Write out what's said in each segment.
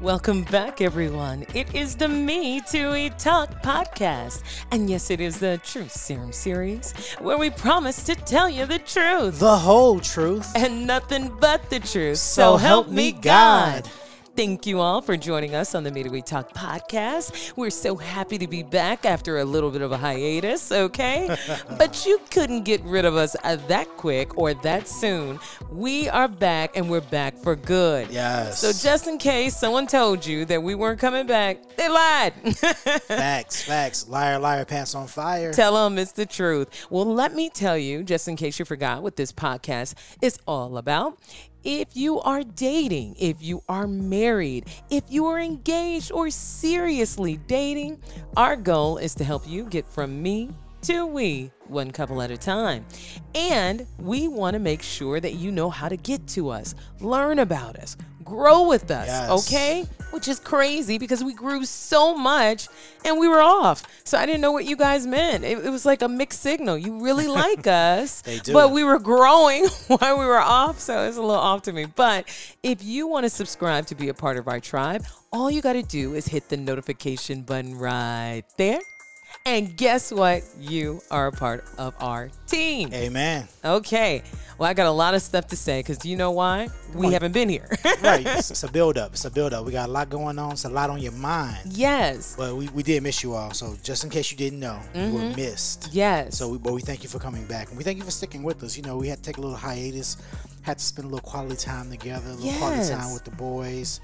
Welcome back, everyone. It is the Me to We Talk podcast. And yes, it is the Truth Serum series where we promise to tell you the truth The whole truth. and nothing but the truth. So help me God. Thank you all for joining us on the Me to We Talk podcast. We're so happy to be back after a little bit of a hiatus, okay? but you couldn't get rid of us uh, that quick or that soon. We are back and we're back for good. Yes. So just in case someone told you that we weren't coming back, they lied. facts, facts. Liar, liar, pants on fire. Tell them it's the truth. Well, let me tell you, just in case you forgot what this podcast is all about. If you are dating, if you are married, if you are engaged or seriously dating, our goal is to help you get from me to we, one couple at a time. And we want to make sure that you know how to get to us, learn about us, grow with us, Yes. okay? Which is crazy because we grew so much and we were off. So I didn't know what you guys meant. It, it was like a mixed signal. You really like us, but we were growing while we were off. So it's a little off to me. But if you want to subscribe to be a part of our tribe, all you got to do is hit the notification button right there. And guess what? You are a part of our team. Amen. Okay. Well, I got a lot of stuff to say because do you know why? We haven't been here. Right. It's, it's a build up. It's a build up. We got a lot going on. It's a lot on your mind. yes. But we, we did miss you all. So just in case you didn't know, you were mm-hmm. missed. Yes. So we, but we thank you for coming back. And we thank you for sticking with us. You know, we had to take a little hiatus, had to spend a little quality time together, a little quality time with the boys.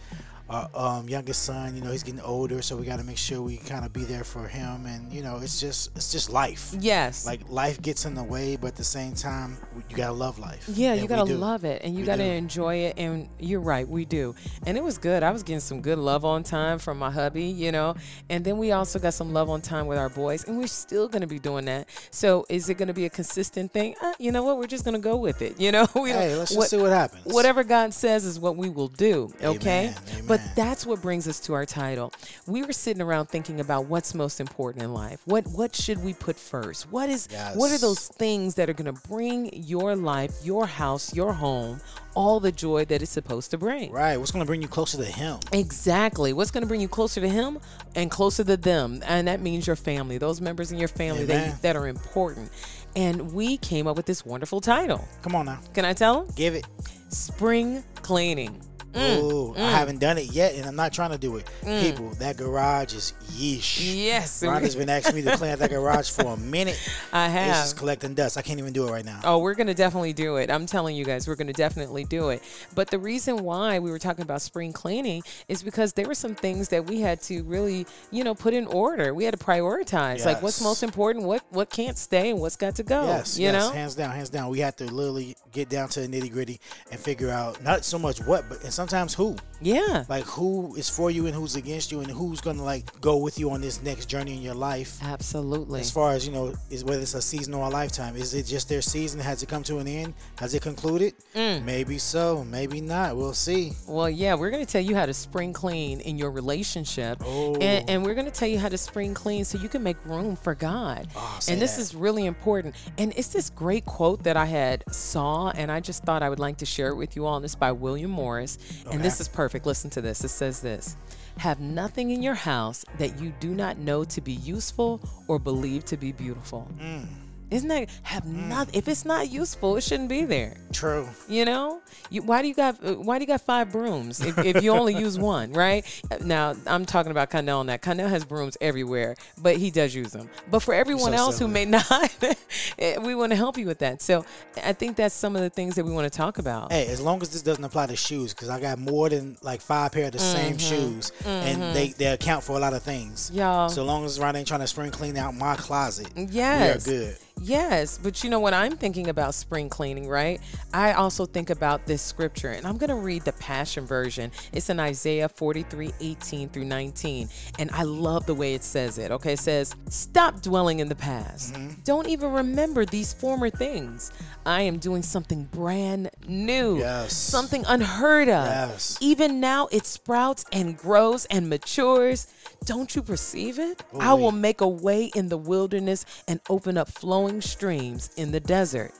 Our um, youngest son, you know, he's getting older, so we got to make sure we kind of be there for him. And you know, it's just it's just life. yes. Like life gets in the way, but at the same time, you gotta love life. Yeah, And you gotta love it and you We gotta do. enjoy it. And you're right, we do. And it was good. I was getting some good love on time from my hubby, you know. And then we also got some love on time with our boys, and we're still gonna be doing that. So is it gonna be a consistent thing? Uh, you know what? We're just gonna go with it. You know, we Hey, let's just what- see what happens. Whatever God says is what we will do, okay? Amen, But amen. that's what brings us to our title. We were sitting around thinking about what's most important in life. What what should we put first? What is what are those things that are going to bring your life, your house, your home all the joy that it's supposed to bring? Right. What's gonna bring you closer to Him? Exactly. What's going to bring you closer to him and closer to them? And that means your family, those members in your family that, that are important. And we came up with this wonderful title. Come on now, Can I tell them? give it. Spring cleaning. Mm, Ooh, I haven't done it yet, and I'm not trying to do it. People, that garage is yeesh. Yes. Rhonda's been asking me to clean out that garage for a minute. I have. It's just collecting dust. I can't even do it right now. Oh, we're going to definitely do it. I'm telling you guys, we're going to definitely do it. But the reason why we were talking about spring cleaning is because there were some things that we had to really, you know, put in order. We had to prioritize. Like what's most important, what what can't stay and what's got to go. Yes, you yes, know? hands down, hands down. We had to literally get down to the nitty gritty and figure out not so much what, but and sometimes who. Yeah. Like who is for you and who's against you, and who's gonna like go with you on this next journey in your life. Absolutely. As far as you know, is whether it's a season or a lifetime. Is it just their season? Has it come to an end? Has it concluded? Mm. Maybe so. Maybe not. We'll see. Well, yeah, we're going to tell you how to spring clean in your relationship. Oh. And, and we're going to tell you how to spring clean so you can make room for God. Oh, and this that. is really important. And it's this great quote that I had saw, and I just thought I would like to share it with you all. And it's by William Morris. And this is perfect. Listen to this. It says this Have nothing in your house that you do not know to be useful or believe to be beautiful. Mm. Isn't that have nothing? If it's not useful, it shouldn't be there. True. You know, you, why do you got why do you got five brooms if, if you only use one, right? Now I'm talking about Connell on that. Connell has brooms everywhere, but he does use them. But for everyone so else who may not, eh, we want to help you with that. So I think that's some of the things that we want to talk about. Hey, as long as this doesn't apply to shoes, because I got more than like five pair of the same shoes, and they, they account for a lot of things. Mm-hmm. Y'all. So long as Ron ain't trying to spring clean out my closet, Yes. we are good. Yes, but you know when I'm thinking about spring cleaning, right? I also think about this scripture, and I'm going to read the Passion Version. It's in Isaiah 43 18 through 19, and I love the way it says it. Okay, it says, Stop dwelling in the past. Mm-hmm. Don't even remember these former things. I am doing something brand new, Yes. something unheard of. Yes. Even now it sprouts and grows and matures. Don't you perceive it? Oh, I will make a way in the wilderness and open up flowing streams in the desert.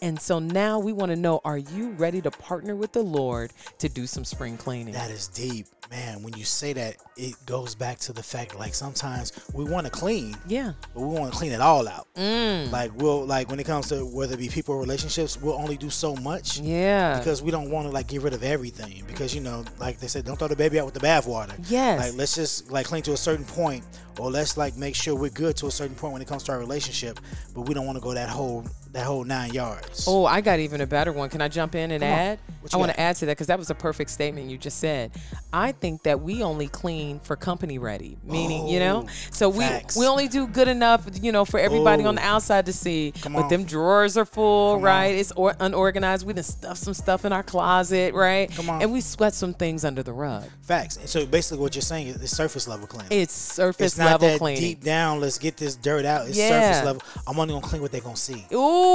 And so now we want to know are you ready to partner with the Lord to do some spring cleaning? That is deep. Man, when you say that, it goes back to the fact like sometimes we want to clean, yeah. but we want to clean it all out. Mm. Like we'll like when it comes to whether it be people or relationships, we'll only do so much Yeah. because we don't want to like get rid of everything. Because you know, like they said, don't throw the baby out with the bathwater. Yes. Like let's just like clean to a certain point, or let's like make sure we're good to a certain point when it comes to our relationship. But we don't want to go that whole that whole nine yards. Oh, I got even a better one. Can I jump in and Come add? I want to add to that because that was a perfect statement you just said. I think that we only clean for company ready, meaning, you know, Oh, so we facts. we only do good enough, you know, for everybody on Oh. the outside to see. But on. them drawers are full, Come right? on. It's or- unorganized. We done stuffed some stuff in our closet, right? Come on. And we sweat some things under the rug. Facts. And so basically, what you're saying is it's surface level cleaning. It's surface it's not level that cleaning. deep down. Let's get this dirt out. It's Yeah. surface level. I'm only gonna clean what they're gonna see. Ooh.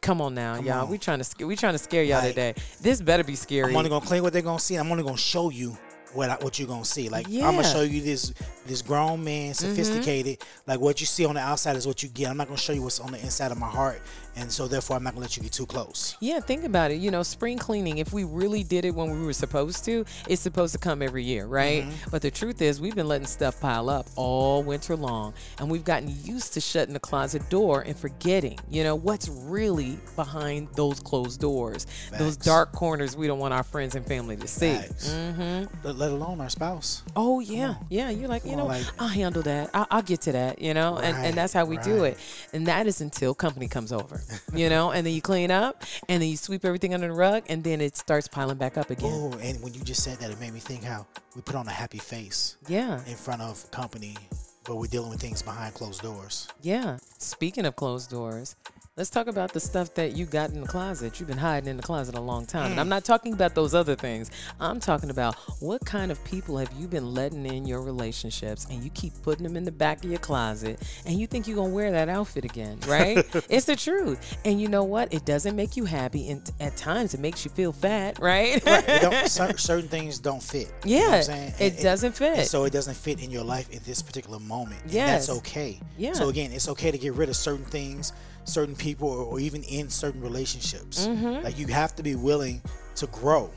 Come on now, Come y'all. on. We trying to we trying to scare y'all Like, today. This better be scary. I'm only gonna clean what they're gonna see. I'm only gonna show you what I, what you're gonna see. Like I'm Mm-hmm. gonna show you this this grown man, sophisticated. Like what you see on the outside is what you get. I'm not gonna show you what's on the inside of my heart, and so therefore I'm not gonna let you get too close. Yeah, think about it. You know, spring cleaning, if we really did it when we were supposed to, it's supposed to come every year, right? Mm-hmm. But the truth is, we've been letting stuff pile up all winter long, and we've gotten used to shutting the closet door and forgetting, you know, what's really behind those closed doors, those dark corners we don't want our friends and family to see. Mm-hmm. Let, alone our spouse. Oh yeah, yeah. You're like, you on, know, like- I'll handle that. I'll, I'll get to that. You know, and Right, and that's how we do it. And that is until company comes over. You know, and then you clean up, and then you sweep everything under the rug, and then it starts piling back up again. Oh, and when you just said that, it made me think how we put on a happy face Yeah, in front of company, but we're dealing with things behind closed doors. yeah. Speaking of closed doors. Let's talk about the stuff that you got in the closet. You've been hiding in the closet a long time. And I'm mm. not talking about those other things. I'm talking about what kind of people have you been letting in your relationships and you keep putting them in the back of your closet and you think you're going to wear that outfit again, right? it's the truth. And you know what? It doesn't make you happy. And at times it makes you feel fat, right? Right. Don't, certain things don't fit. You know yeah, I'm saying? it And- doesn't fit. So it doesn't fit in your life at this particular moment. And Yes. that's okay. Yeah. So again, it's okay to get rid of certain things, certain people, or, even in certain relationships. Mm-hmm. Like you have to be willing to grow.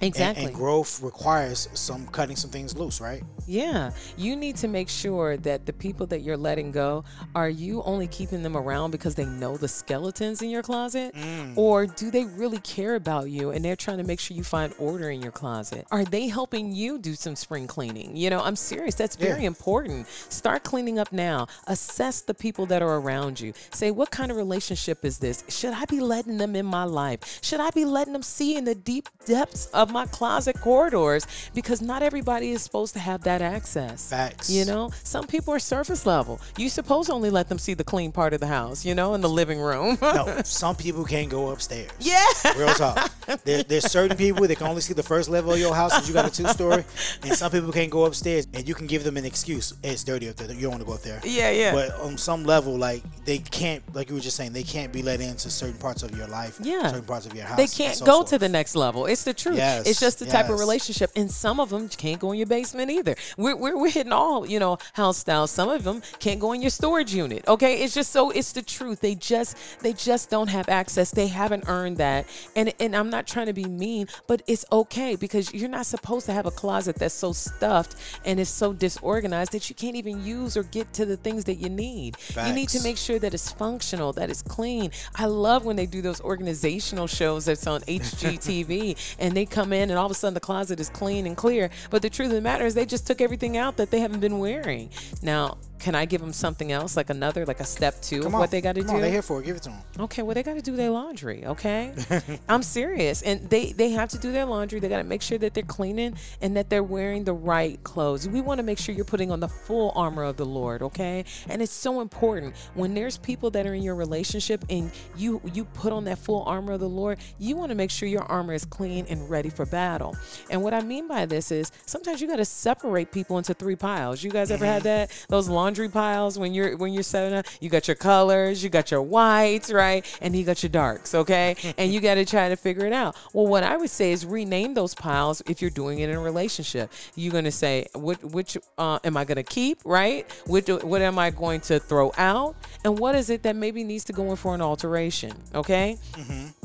And- exactly. And, growth requires some cutting some things loose, right? Yeah, you need to make sure that the people that you're letting go are you only keeping them around because they know the skeletons in your closet, Mm. or do they really care about you and they're trying to make sure you find order in your closet? Are they helping you do some spring cleaning? You know, I'm serious. That's very Yeah. important. Start cleaning up now. Assess the people that are around you. Say, what kind of relationship is this? Should I be letting them in my life? Should I be letting them see in the deep depths of my closet corridors? Because not everybody is supposed to have that access. Facts. You know, some people are surface level. You suppose only let them see the clean part of the house, you know, in the living room. No, some people can't go upstairs. yeah. Real talk. There, there's certain people that can only see the first level of your house because you got a two story, and some people can't go upstairs, and you can give them an excuse. "Hey, It's dirty up there. You don't want to go up there. Yeah, yeah. But on some level, like they can't, like you were just saying, they can't be let into certain parts of your life. Yeah. Certain parts of your house. They can't so go forth. to the next level. It's the truth. Yes, it's just the type of relationship. And some of them can't go in your basement either. We're, we're, we're hitting all, you know, house styles. Some of them can't go in your storage unit. Okay. It's just so, it's the truth. They just, they just don't have access. They haven't earned that. And, and I'm not trying to be mean, but it's okay because you're not supposed to have a closet that's so stuffed and is so disorganized that you can't even use or get to the things that you need. You need to make sure that it's functional, that it's clean. I love when they do those organizational shows that's on HGTV and they come in and all of a sudden the closet is clean and clear. But the truth of the matter is they just took everything out that they haven't been wearing. Now, can I give them something else, like another, like a step two Come of on. what they got to do? On, they're here for it. Give it to them. Okay, well they got to do their laundry. Okay, I'm serious, and they they have to do their laundry. They got to make sure that they're cleaning and that they're wearing the right clothes. We want to make sure you're putting on the full armor of the Lord. Okay, and it's so important when there's people that are in your relationship and you you put on that full armor of the Lord. You want to make sure your armor is clean and ready for battle. And what I mean by this is sometimes you got to separate people into three piles. You guys ever had mm-hmm. that those laundry laundry piles when you're when you're setting up. You got your colors, you got your whites, right, and you got your darks, okay, and you got to try to figure it out. Well, what I would say is rename those piles if you're doing it in a relationship. You're gonna say which which uh, am I gonna keep, right? Which what am I going to throw out, and what is it that maybe needs to go in for an alteration, okay?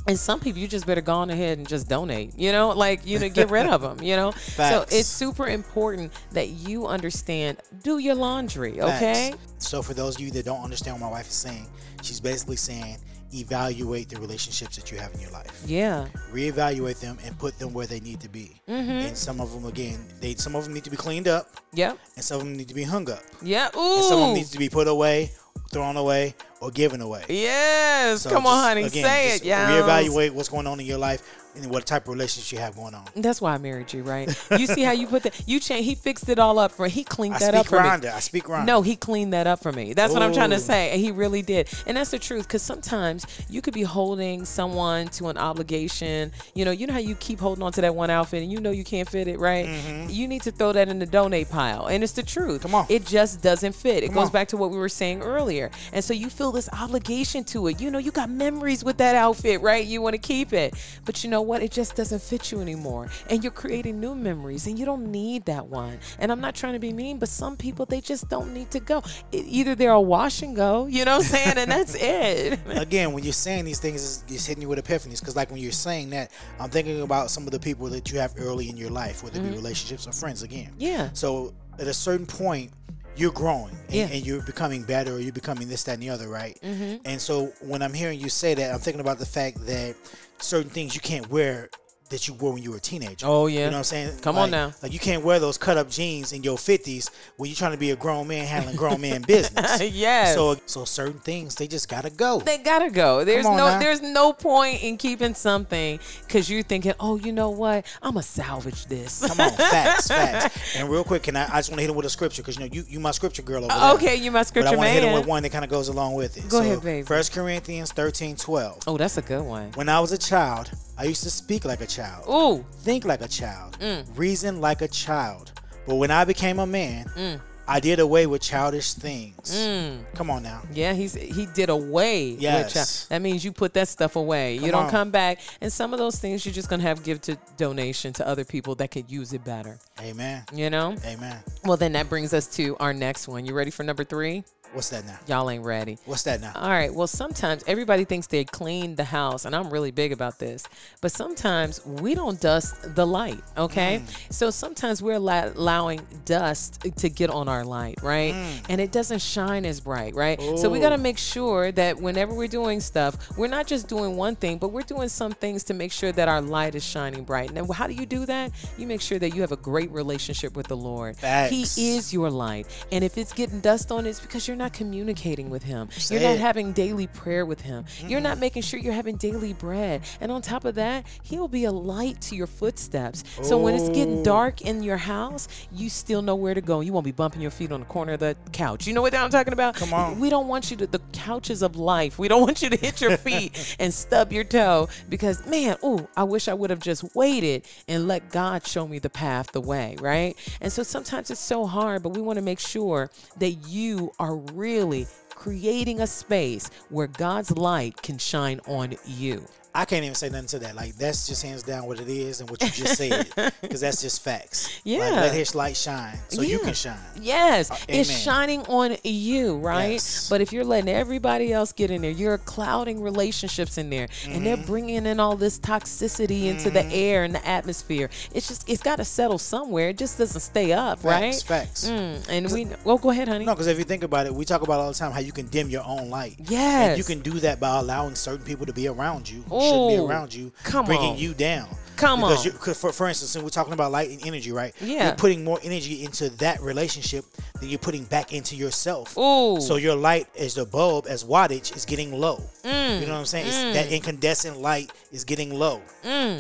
And some people, you just better go on ahead and just donate, you know, like, you know, get rid of them, you know? So it's super important that you understand, do your laundry, okay? Facts. So for those of you that don't understand what my wife is saying, she's basically saying evaluate the relationships that you have in your life. Yeah. Reevaluate them and put them where they need to be. Mm-hmm. And some of them again, they some of them need to be cleaned up Yep. and some of them need to be hung up. Yeah. And some of them Ooh. need to be put away, thrown away, or given away. Yes. So Come on, honey. again, Say it. Yeah. Reevaluate what's going on in your life and what type of relationships you have going on. That's why I married you, right? You see how you put that? You changed. He fixed it all up for. He cleaned I that up for me. Rhonda. I speak Rhonda. No, he cleaned that up for me. That's what I'm trying to say. And he really did. And that's the truth. Because sometimes you could be holding someone to an obligation. You know, you know how you keep holding on to that one outfit and you know you can't fit it, right? You need to throw that in the donate pile. And it's the truth. Mm-hmm. Come on. It just doesn't fit. It Come goes on. back to what we were saying earlier. And so you feel this obligation to it. You know, you got memories with that outfit, right? You want to keep it. But you know what? It just doesn't fit you anymore. And you're creating new memories and you don't need that one. And I'm not trying to be mean, but some people, they just don't need to go. E- either they're a wash and go, you know what I'm saying? And that's it. again, when you're saying these things, it's, it's hitting you with epiphanies. Because, like, when you're saying that, I'm thinking about some of the people that you have early in your life, whether it be relationships or friends, again. Mm-hmm. Yeah. So, at a certain point, you're growing and, Yeah. and you're becoming better or you're becoming this, that, and the other, right? Mm-hmm. And so, when I'm hearing you say that, I'm thinking about the fact that certain things you can't wear that you wore when you were a teenager. Oh, yeah. You know what I'm saying? Come on now. Like, you can't wear those cut up jeans in your 50s when you're trying to be a grown man handling grown man business. yes. So, so certain things, they just gotta go. they gotta go. There's no now. there's no point in keeping something because you're thinking, oh, you know what? I'm gonna salvage this. Come on, facts, facts. And real quick, can I? I just want to hit him with a scripture because you know you you my scripture girl over there. okay, you my scripture But I want to hit him with one that kind of goes along with it. Go ahead, baby. First Corinthians 13, 12. Oh, that's a good one. When I was a child, I used to speak like a child, Ooh, think like a child, Mm. reason like a child. But when I became a man, Mm. I did away with childish things. Mm. Come on now. yeah, he's he did away with Yes. child. That means you put that stuff away. you don't on. come back, and some of those things you're just gonna have give to donation to other people that could use it better. Amen. You know. Amen. Well, then that brings us to our next one. You ready for number three? What's that now? Y'all ain't ready. What's that now? All right. Well, sometimes everybody thinks they cleaned the house, and I'm really big about this. But sometimes we don't dust the light, okay? Mm. So sometimes we're allow- allowing dust to get on our light, right? Mm. And it doesn't shine as bright, right? So we got to make sure that whenever we're doing stuff, we're not just doing one thing, but we're doing some things to make sure that our light is shining bright. Now, how do you do that? You make sure that you have a great relationship with the Lord. Facts. He is your light. And if it's getting dust on it, it's because you're not communicating with Him. Say you're not it. having daily prayer with Him. You're not making sure you're having daily bread. And on top of that, He'll be a light to your footsteps. So when it's getting Oh. dark in your house, you still know where to go. You won't be bumping your feet on the corner of the couch. You know what I'm talking about? Come on. We don't want you to, the couches of life, we don't want you to hit your feet and stub your toe because, man, oh, I wish I would have just waited and let God show me the path, the way, right? And so sometimes it's so hard, but we want to make sure that you are really creating a space where God's light can shine on you. I can't even say nothing to that. Like that's just hands down what it is and what you just said, because that's just facts. Yeah. Like, let His light shine so you can shine. Yes, Uh, it's shining on you, right? Yes. But if you're letting everybody else get in there, you're clouding relationships in there, and Mm-hmm. they're bringing in all this toxicity into the air and the atmosphere. It's just it's got to settle somewhere. It just doesn't stay up, right? Facts. Facts. Mm, and we well, go ahead, honey. No, because if you think about it, we talk about all the time how you can dim your own light. Yes. And you can do that by allowing certain people to be around you, shouldn't be around you, come bringing on. you down. Come because on. Because for, for instance, we're talking about light and energy, right? Yeah. You're putting more energy into that relationship than you're putting back into yourself. Ooh. So your light as the bulb, as wattage, is getting low. Mm. You know what I'm saying? It's, that incandescent light is getting low.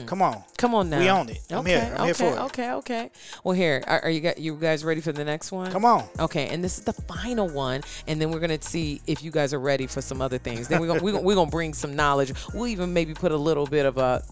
Come on. Come on now. We own it. I'm okay, here. I'm okay, here for it. Okay, okay. Well, here, are, are you guys, you guys ready for the next one? Come on. Okay, and this is the final one, and then we're gonna see if you guys are ready for some other things. Then we're gonna we're gonna, we're gonna bring some knowledge. We'll even maybe put a little bit of a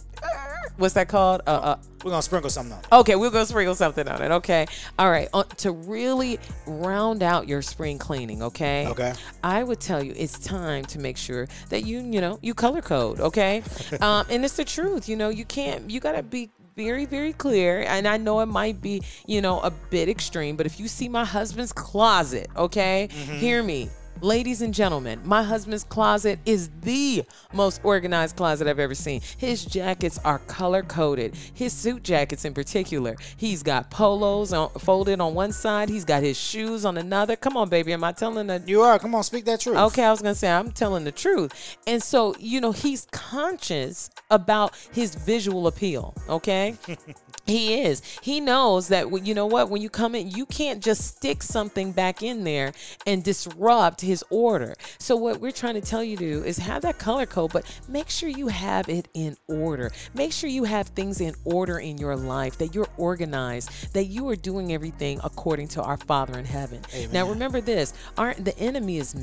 what's that called? Uh, uh, We're gonna sprinkle something on. it. Okay, we'll go sprinkle something on it. Okay. All right. Uh, to really round out your spring cleaning, okay? Okay. I would tell you it's time to make sure that you, you know, you color code, okay? um, and it's the truth. You know, you can't, you got to be very, very clear. And I know it might be, you know, a bit extreme, but if you see my husband's closet, okay, hear me. Ladies and gentlemen, my husband's closet is the most organized closet I've ever seen. His jackets are color coded. His suit jackets, in particular, he's got polos on, folded on one side. He's got his shoes on another. Come on, baby, am I telling the You are. Come on, speak that truth. Okay, I was gonna say I'm telling the truth, and so you know he's conscious about his visual appeal. Okay, he is. He knows that you know what when you come in, you can't just stick something back in there and disrupt his order. So what we're trying to tell you to do is have that color code, but make sure you have it in order. Make sure you have things in order in your life, that you're organized, that you are doing everything according to our Father in heaven. Now remember this: our the enemy is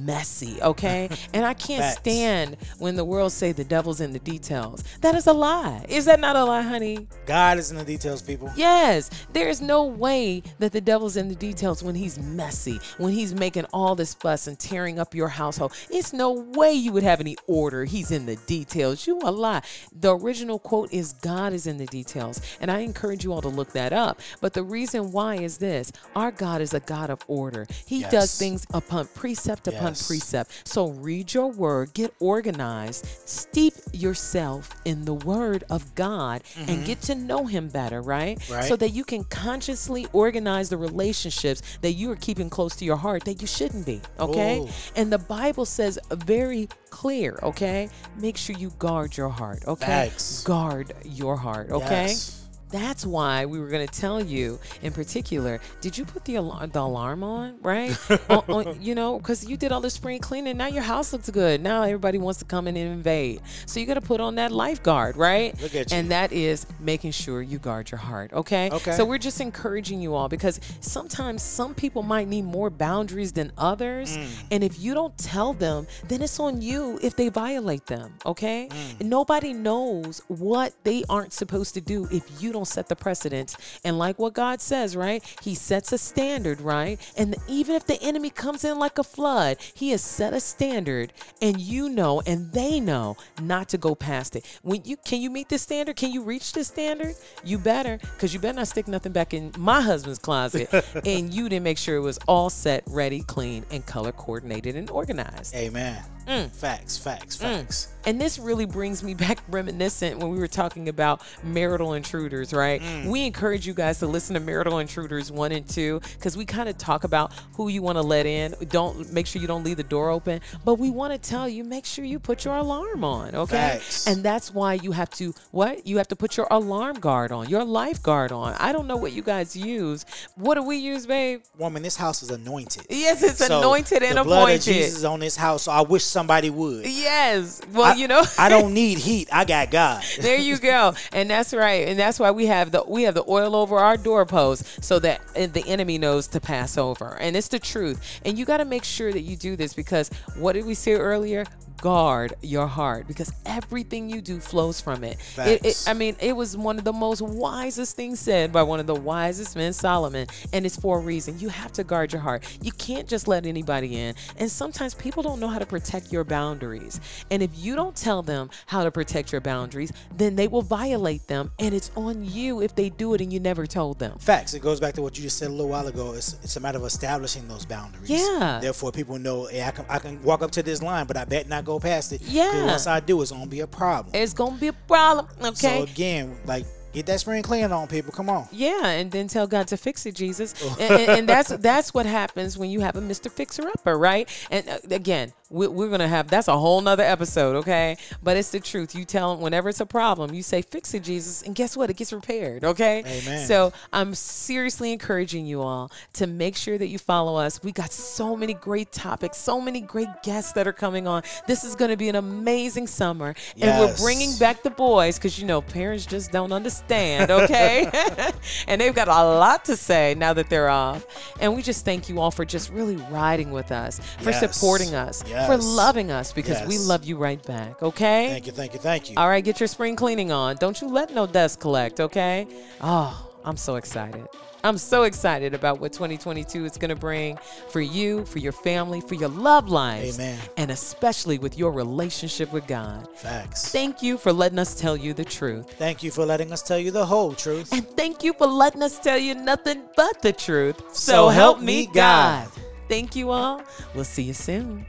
messy, okay? and I can't Facts. stand when the world say the devil's in the details. That is a lie. Is that not a lie, honey? God is in the details, people. Yes, there is no way that the devil's in the details when he's messy, when he's making all this fuss and tearing up your household. It's no way you would have any order. He's in the details. You a lie. The original quote is God is in the details. And I encourage you all to look that up. But the reason why is this our God is a God of order. He does things upon precept upon Yes. precept. So read your word, get organized, steep yourself in the word of God, and mm-hmm. get to know Him better, right? Right. So that you can consciously organize the relationships that you are keeping close to your heart that you shouldn't be, okay? Ooh. And the Bible says very clear, okay? Make sure you guard your heart, okay? Facts. Guard your heart, okay? Yes. That's why we were going to tell you in particular. Did you put the alarm, the alarm on, right? on, on- you know, because you did all the spring cleaning. Now your house looks good. Now everybody wants to come in and invade. So you got to put on that lifeguard, right? Look at you. And that is making sure you guard your heart. Okay. Okay. So we're just encouraging you all because sometimes some people might need more boundaries than others, Mm. and if you don't tell them, then it's on you if they violate them. Okay. Mm. And nobody knows what they aren't supposed to do if you don't set the precedence. And like what God says, right? He sets a standard, right? And even if the enemy comes in like a flood, He has set a standard, and you know, and they know not to go past it. When you can you meet this standard? Can you reach this standard? You better, because you better not stick nothing back in my husband's closet, and you didn't make sure it was all set, ready, clean, and color coordinated and organized. Amen. Mm. Facts. Facts. Facts. And this really brings me back reminiscent when we were talking about marital intruders, right? We encourage you guys to listen to Marital Intruders 1 and 2 because we kind of talk about who you want to let in. Don't make sure you don't leave the door open, but we want to tell you make sure you put your alarm on, okay? Facts. And that's why you have to what? You have to put your alarm guard on, your lifeguard on. I don't know what you guys use. What do we use, babe? Woman, this house is anointed. Yes, it's So, anointed and the blood appointed. of Jesus is on this house, so I wish somebody would. Yes. Well, I, you know, I don't need heat. I got God. there you go and that's right and that's why we have the we have the oil over our doorposts so that uh, the enemy knows to pass over and it's the truth and you got to make sure that you do this because what did we say earlier guard your heart because everything you do flows from it. It, it i mean it was one of the most wisest things said by one of the wisest men solomon and it's for a reason you have to guard your heart you can't just let anybody in and sometimes people don't know how to protect your boundaries and if you don't tell them how to protect your boundaries then they will violate them and it's on you if they do it and you never told them Facts. It goes back to what you just said a little while ago. It's, it's a matter of establishing those boundaries. Yeah. Therefore, people know, hey, I can I can walk up to this line, but I bet not go past it. Yeah. Once I do, it's gonna be a problem. it's gonna be a problem okay So again, like get that spring cleaning on, people. Come on. Yeah, and then tell God to fix it, Jesus. And, and, and that's that's what happens when you have a Mr. Fixer Upper, right? And uh, again, we, we're gonna have that's a whole nother episode, okay? But it's the truth. You tell them whenever it's a problem, you say, "Fix it, Jesus," and guess what? It gets repaired, okay? Amen. So I'm seriously encouraging you all to make sure that you follow us. We got so many great topics, so many great guests that are coming on. This is going to be an amazing summer, and we're bringing back the boys because you know parents just don't understand stand, okay? and they've got a lot to say now that they're off. And we just thank you all for just really riding with us, for Yes. supporting us, for loving us because we love you right back, okay? Thank you, thank you, thank you. All right, get your spring cleaning on. Don't you let no dust collect, okay? Oh, I'm so excited. I'm so excited about what 2022 is going to bring for you, for your family, for your love lives, Amen. and especially with your relationship with God. Facts. Thank you for letting us tell you the truth. Thank you for letting us tell you the whole truth. And thank you for letting us tell you nothing but the truth. So help me God. Thank you all. We'll see you soon.